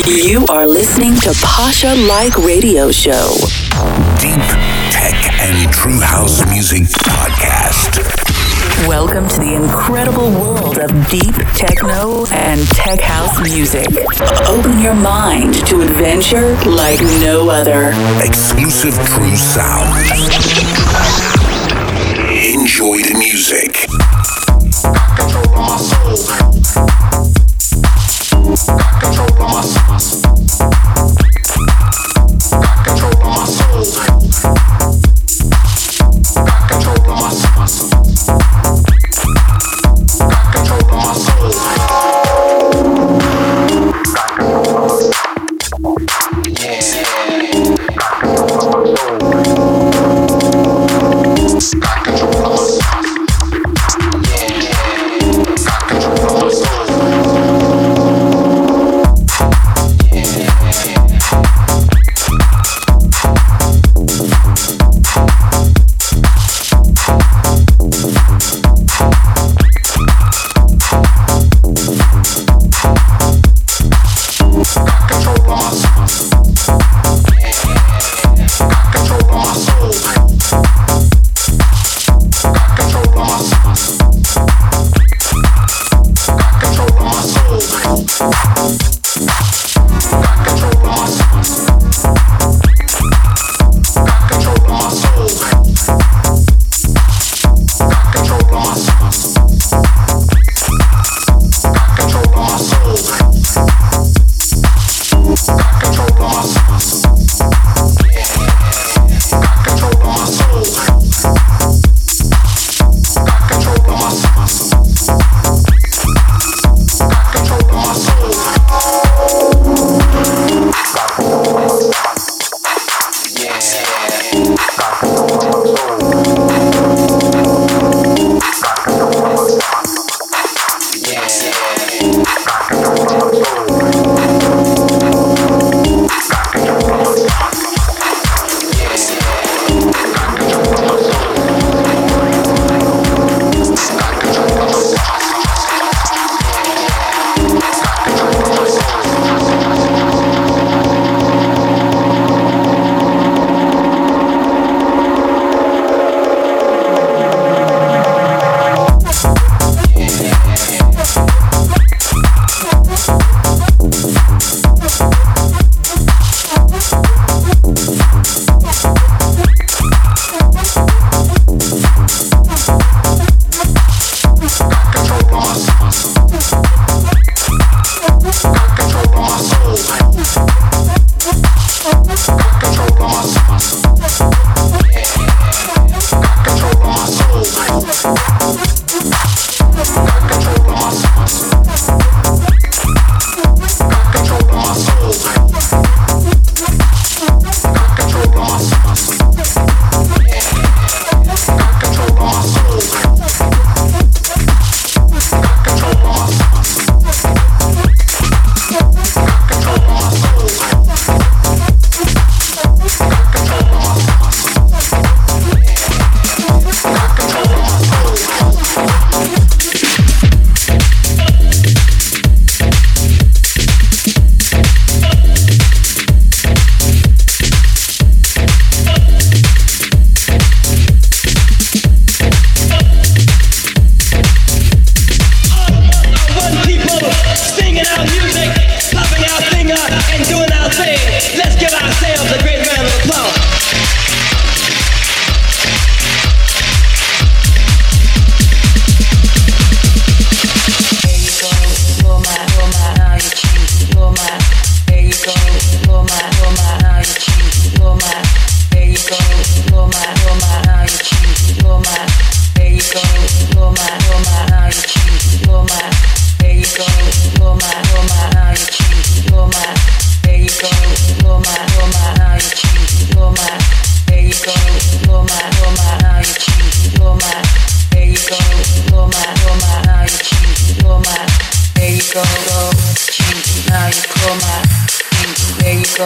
You are listening to Pasha Like Radio Show. Deep Tech and True House Music Podcast. Welcome to the incredible world of deep techno and tech house music. Open your mind to adventure like no other. Exclusive True Sound. Enjoy the music. Got control of my soul. Got control of my soul.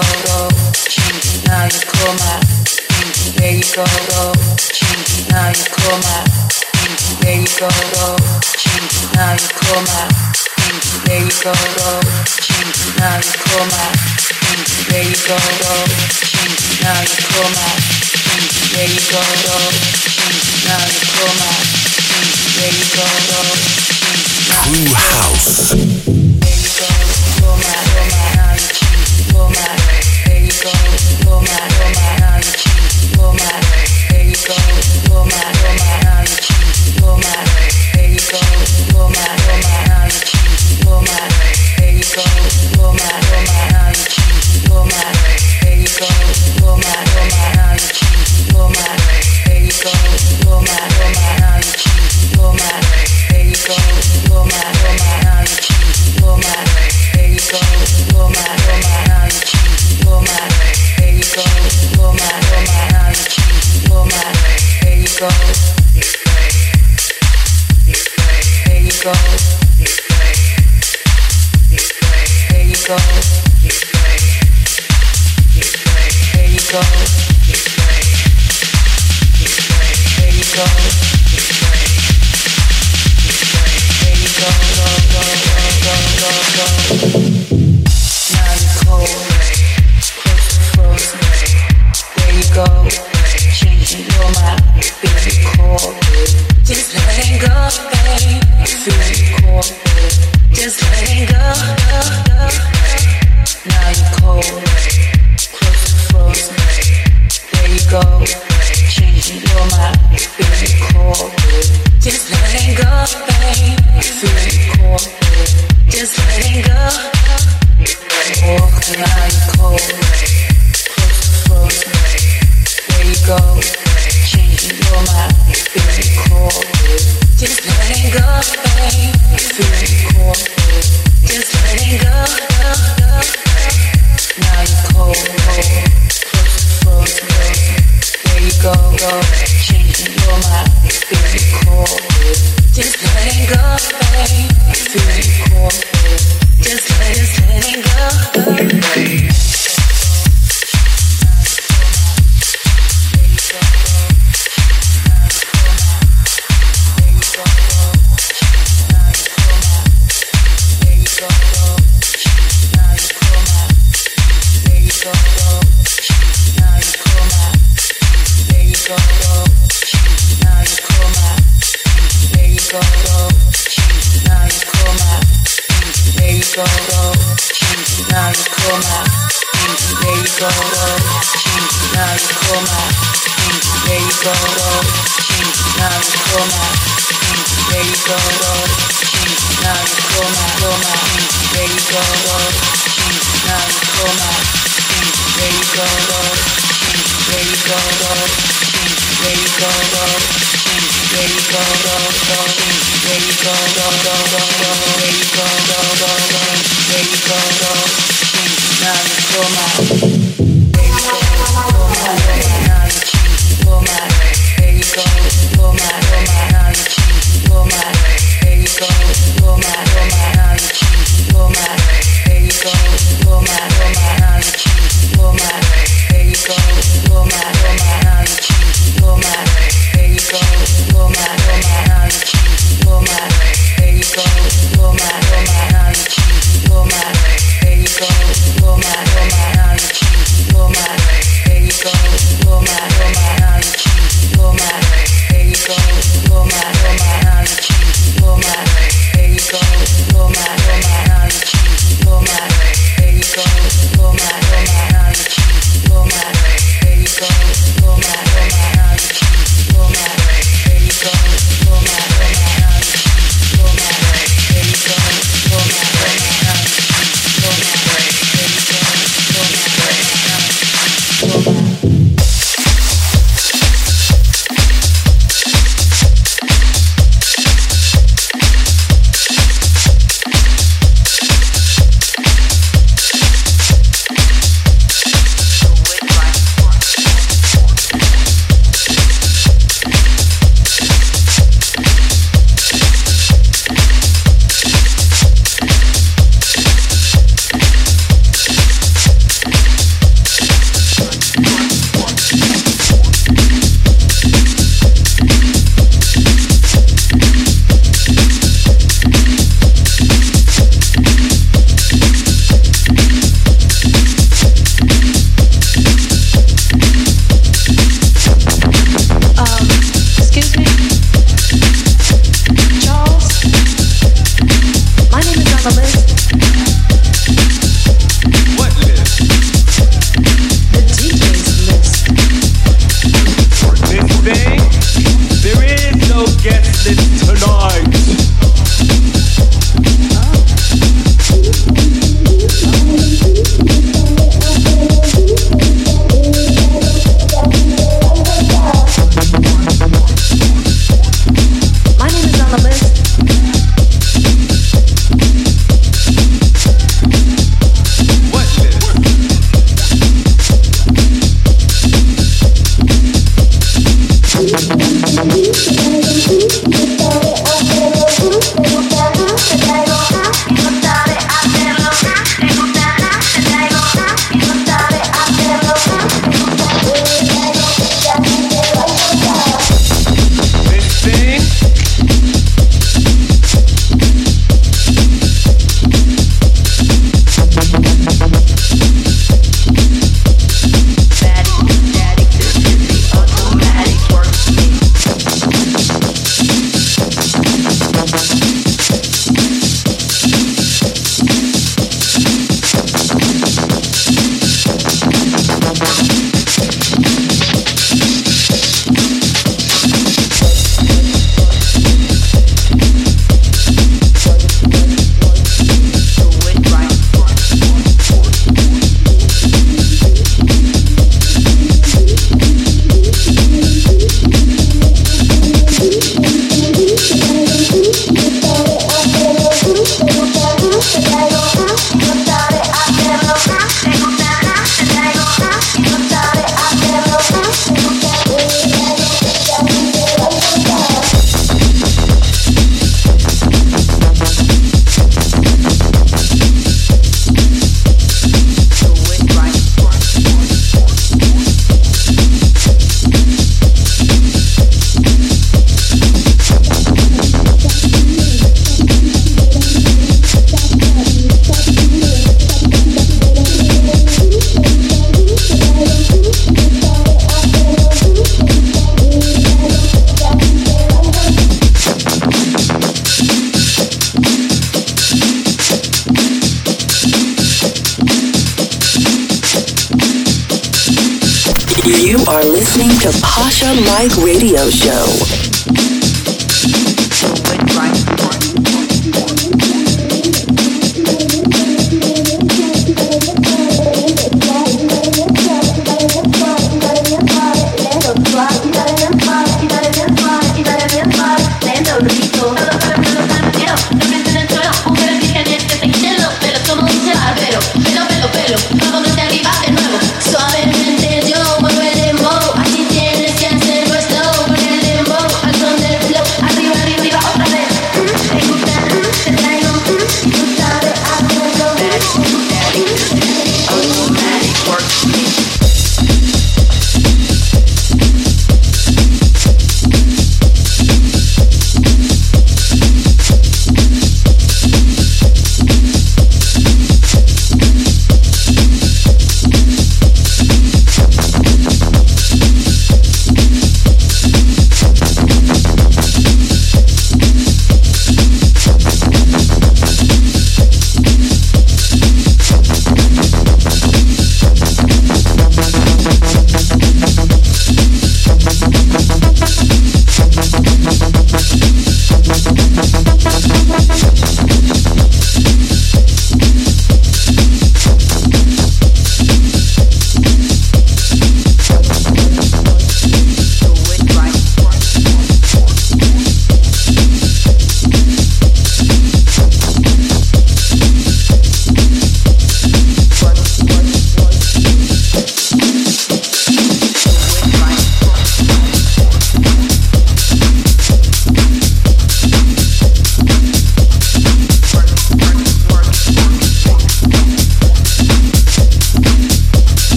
go, change it now you come out. Thinking where you go, change it now you come out. Thinking where you go, change it now you come out. Thinking where you go, change it now you come out. Thinking where you go.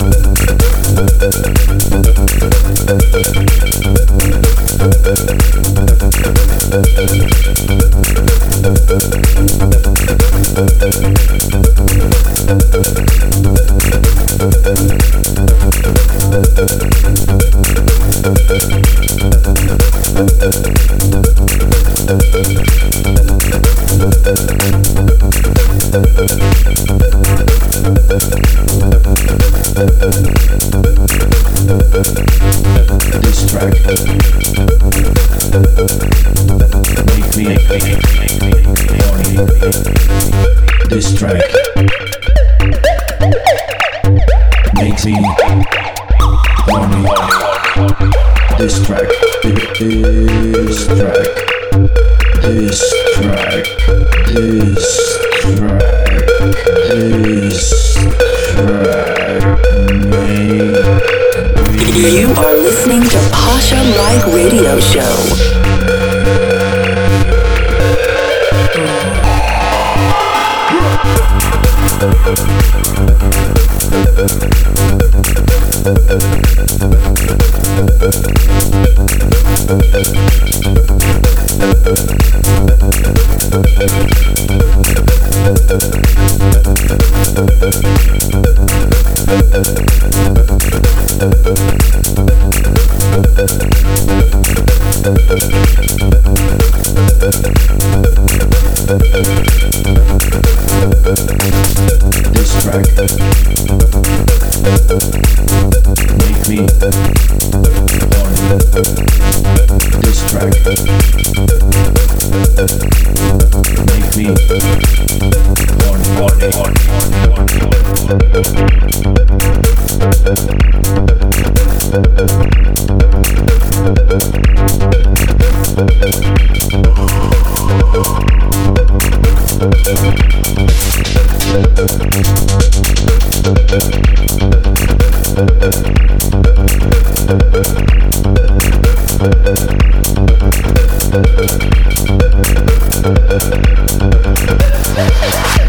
Thank Thank Thank you.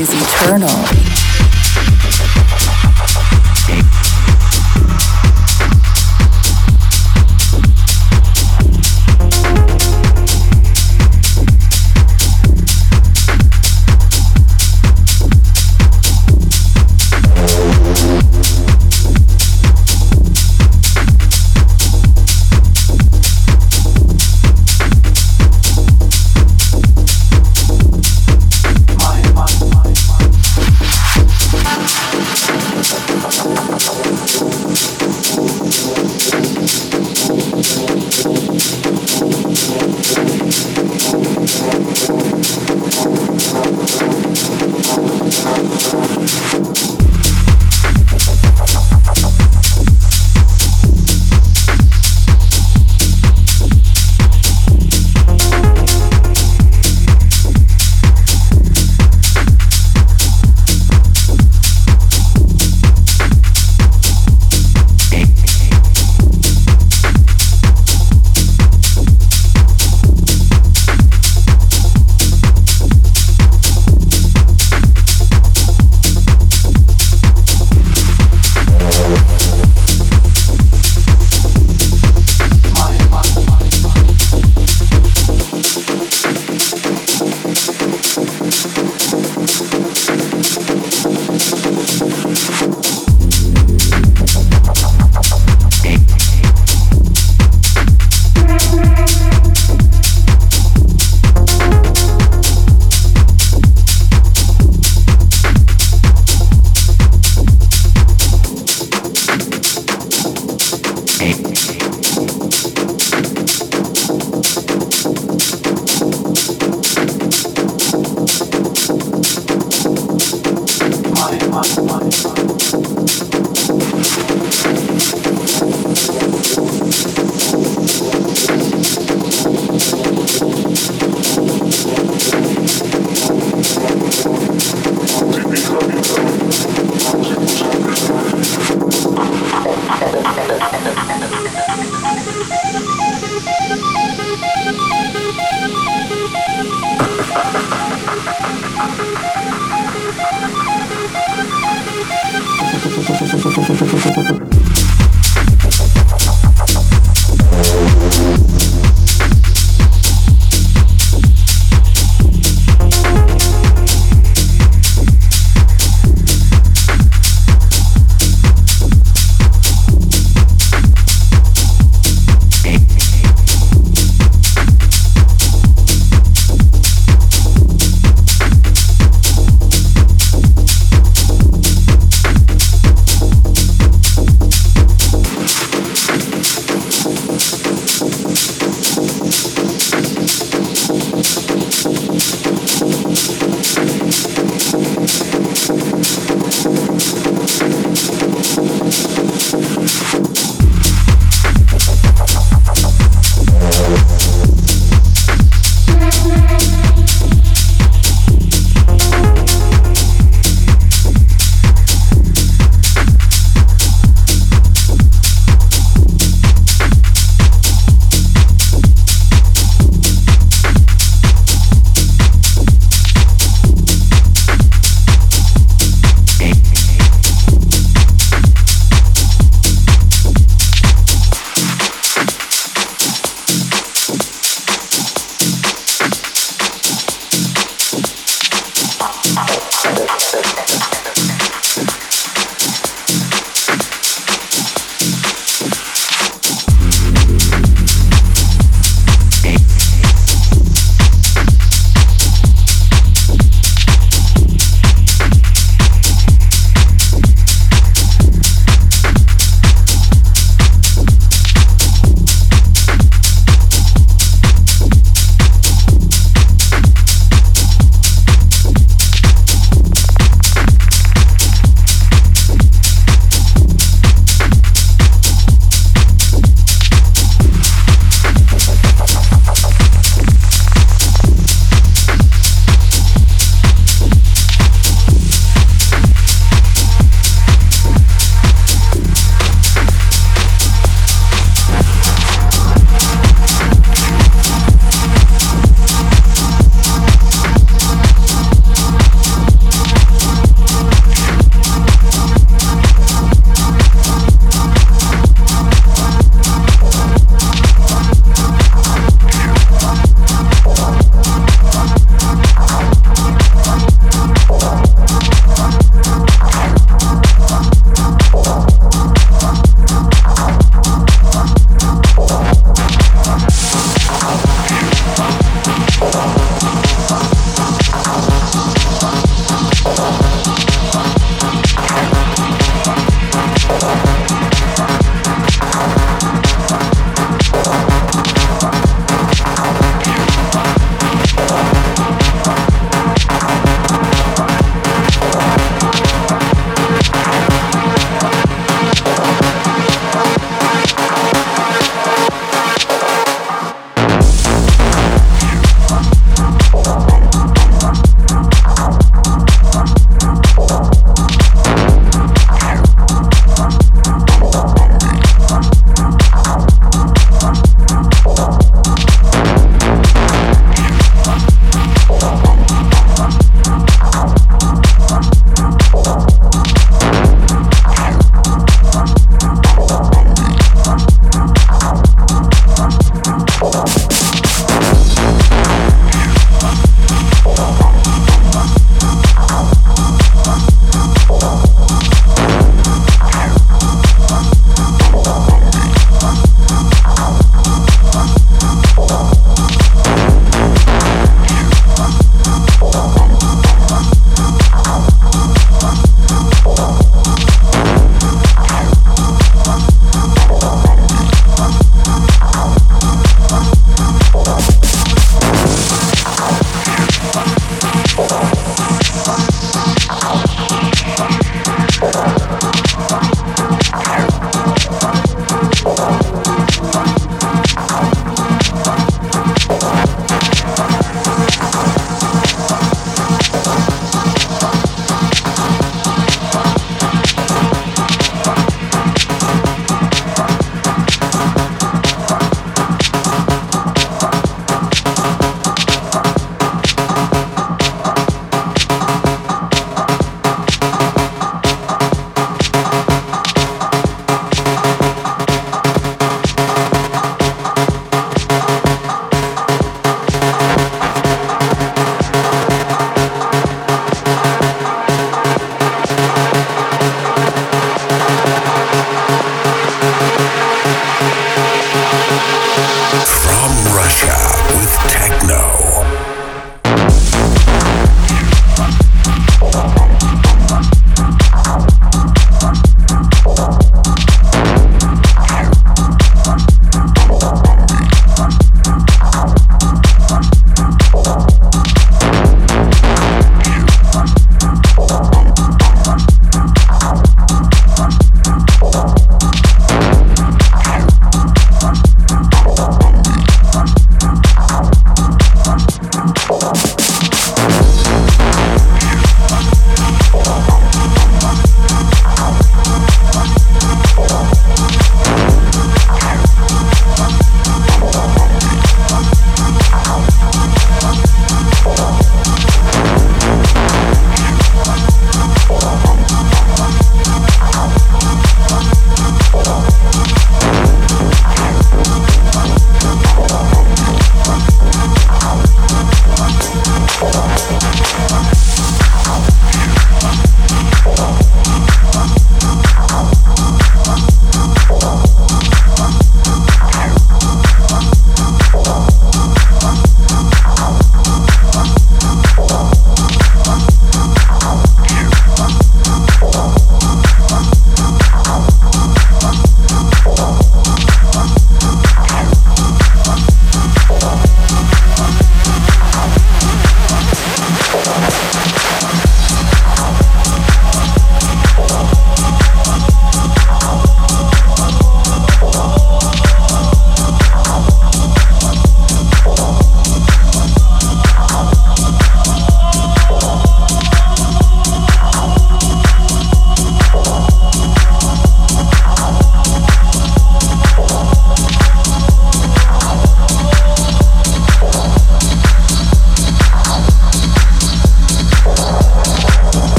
is eternal.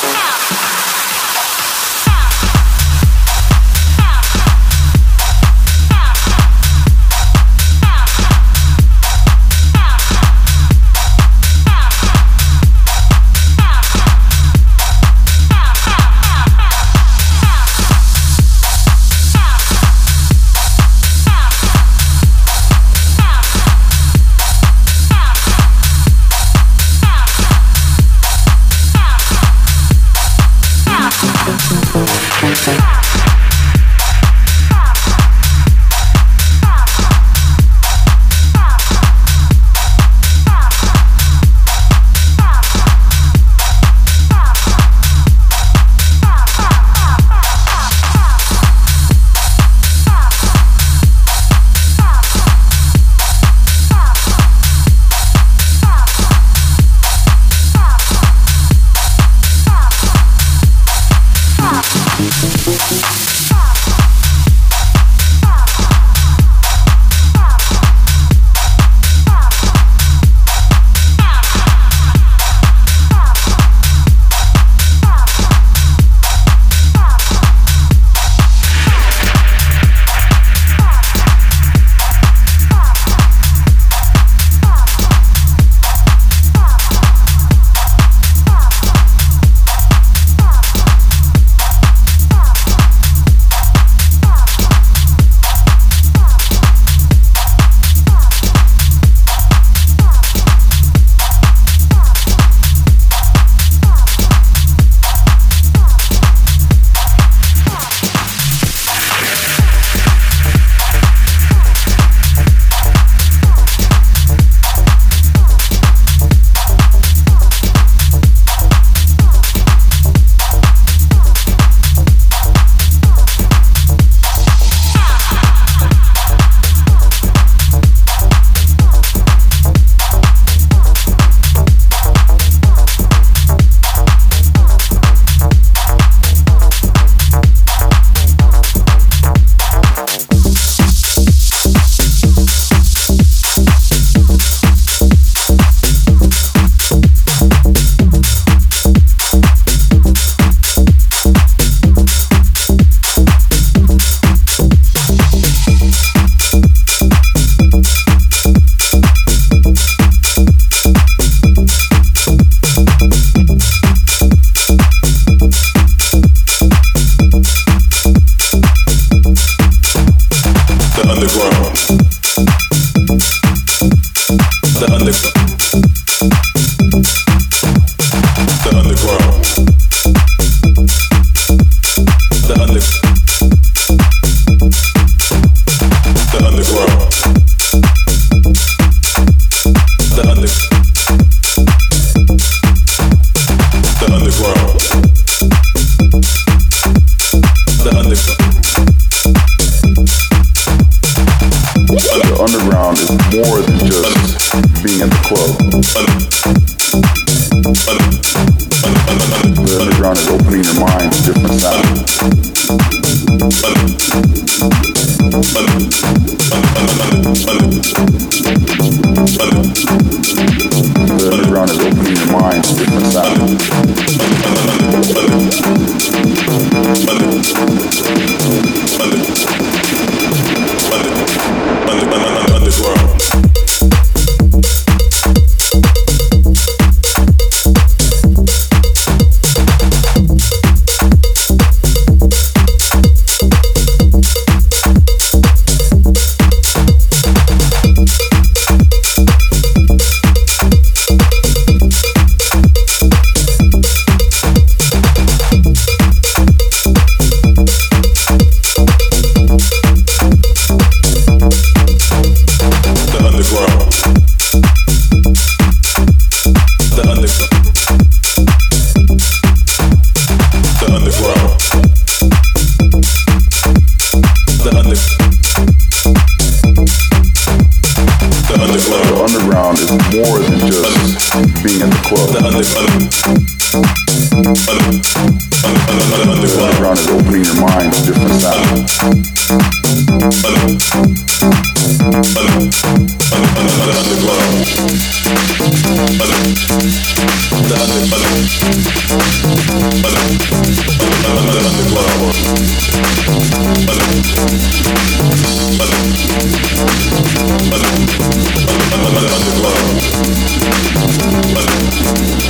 Stop. See you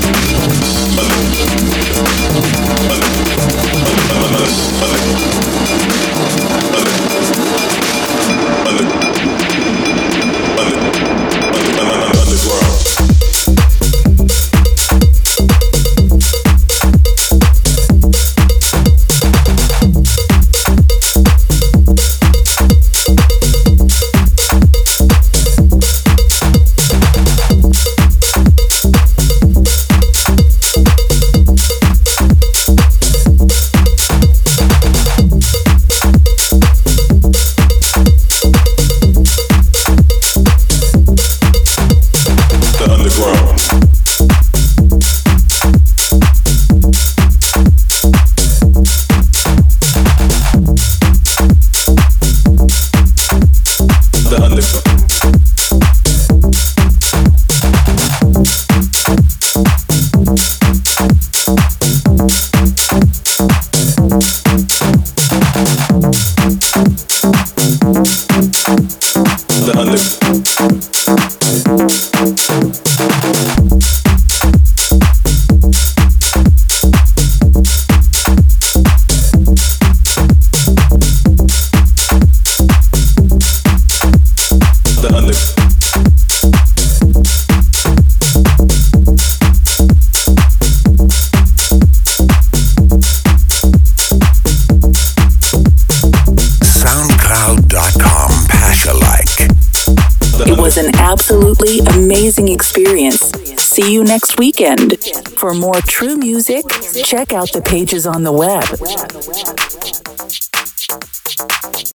next weekend. For more true music, check out the pages on the web.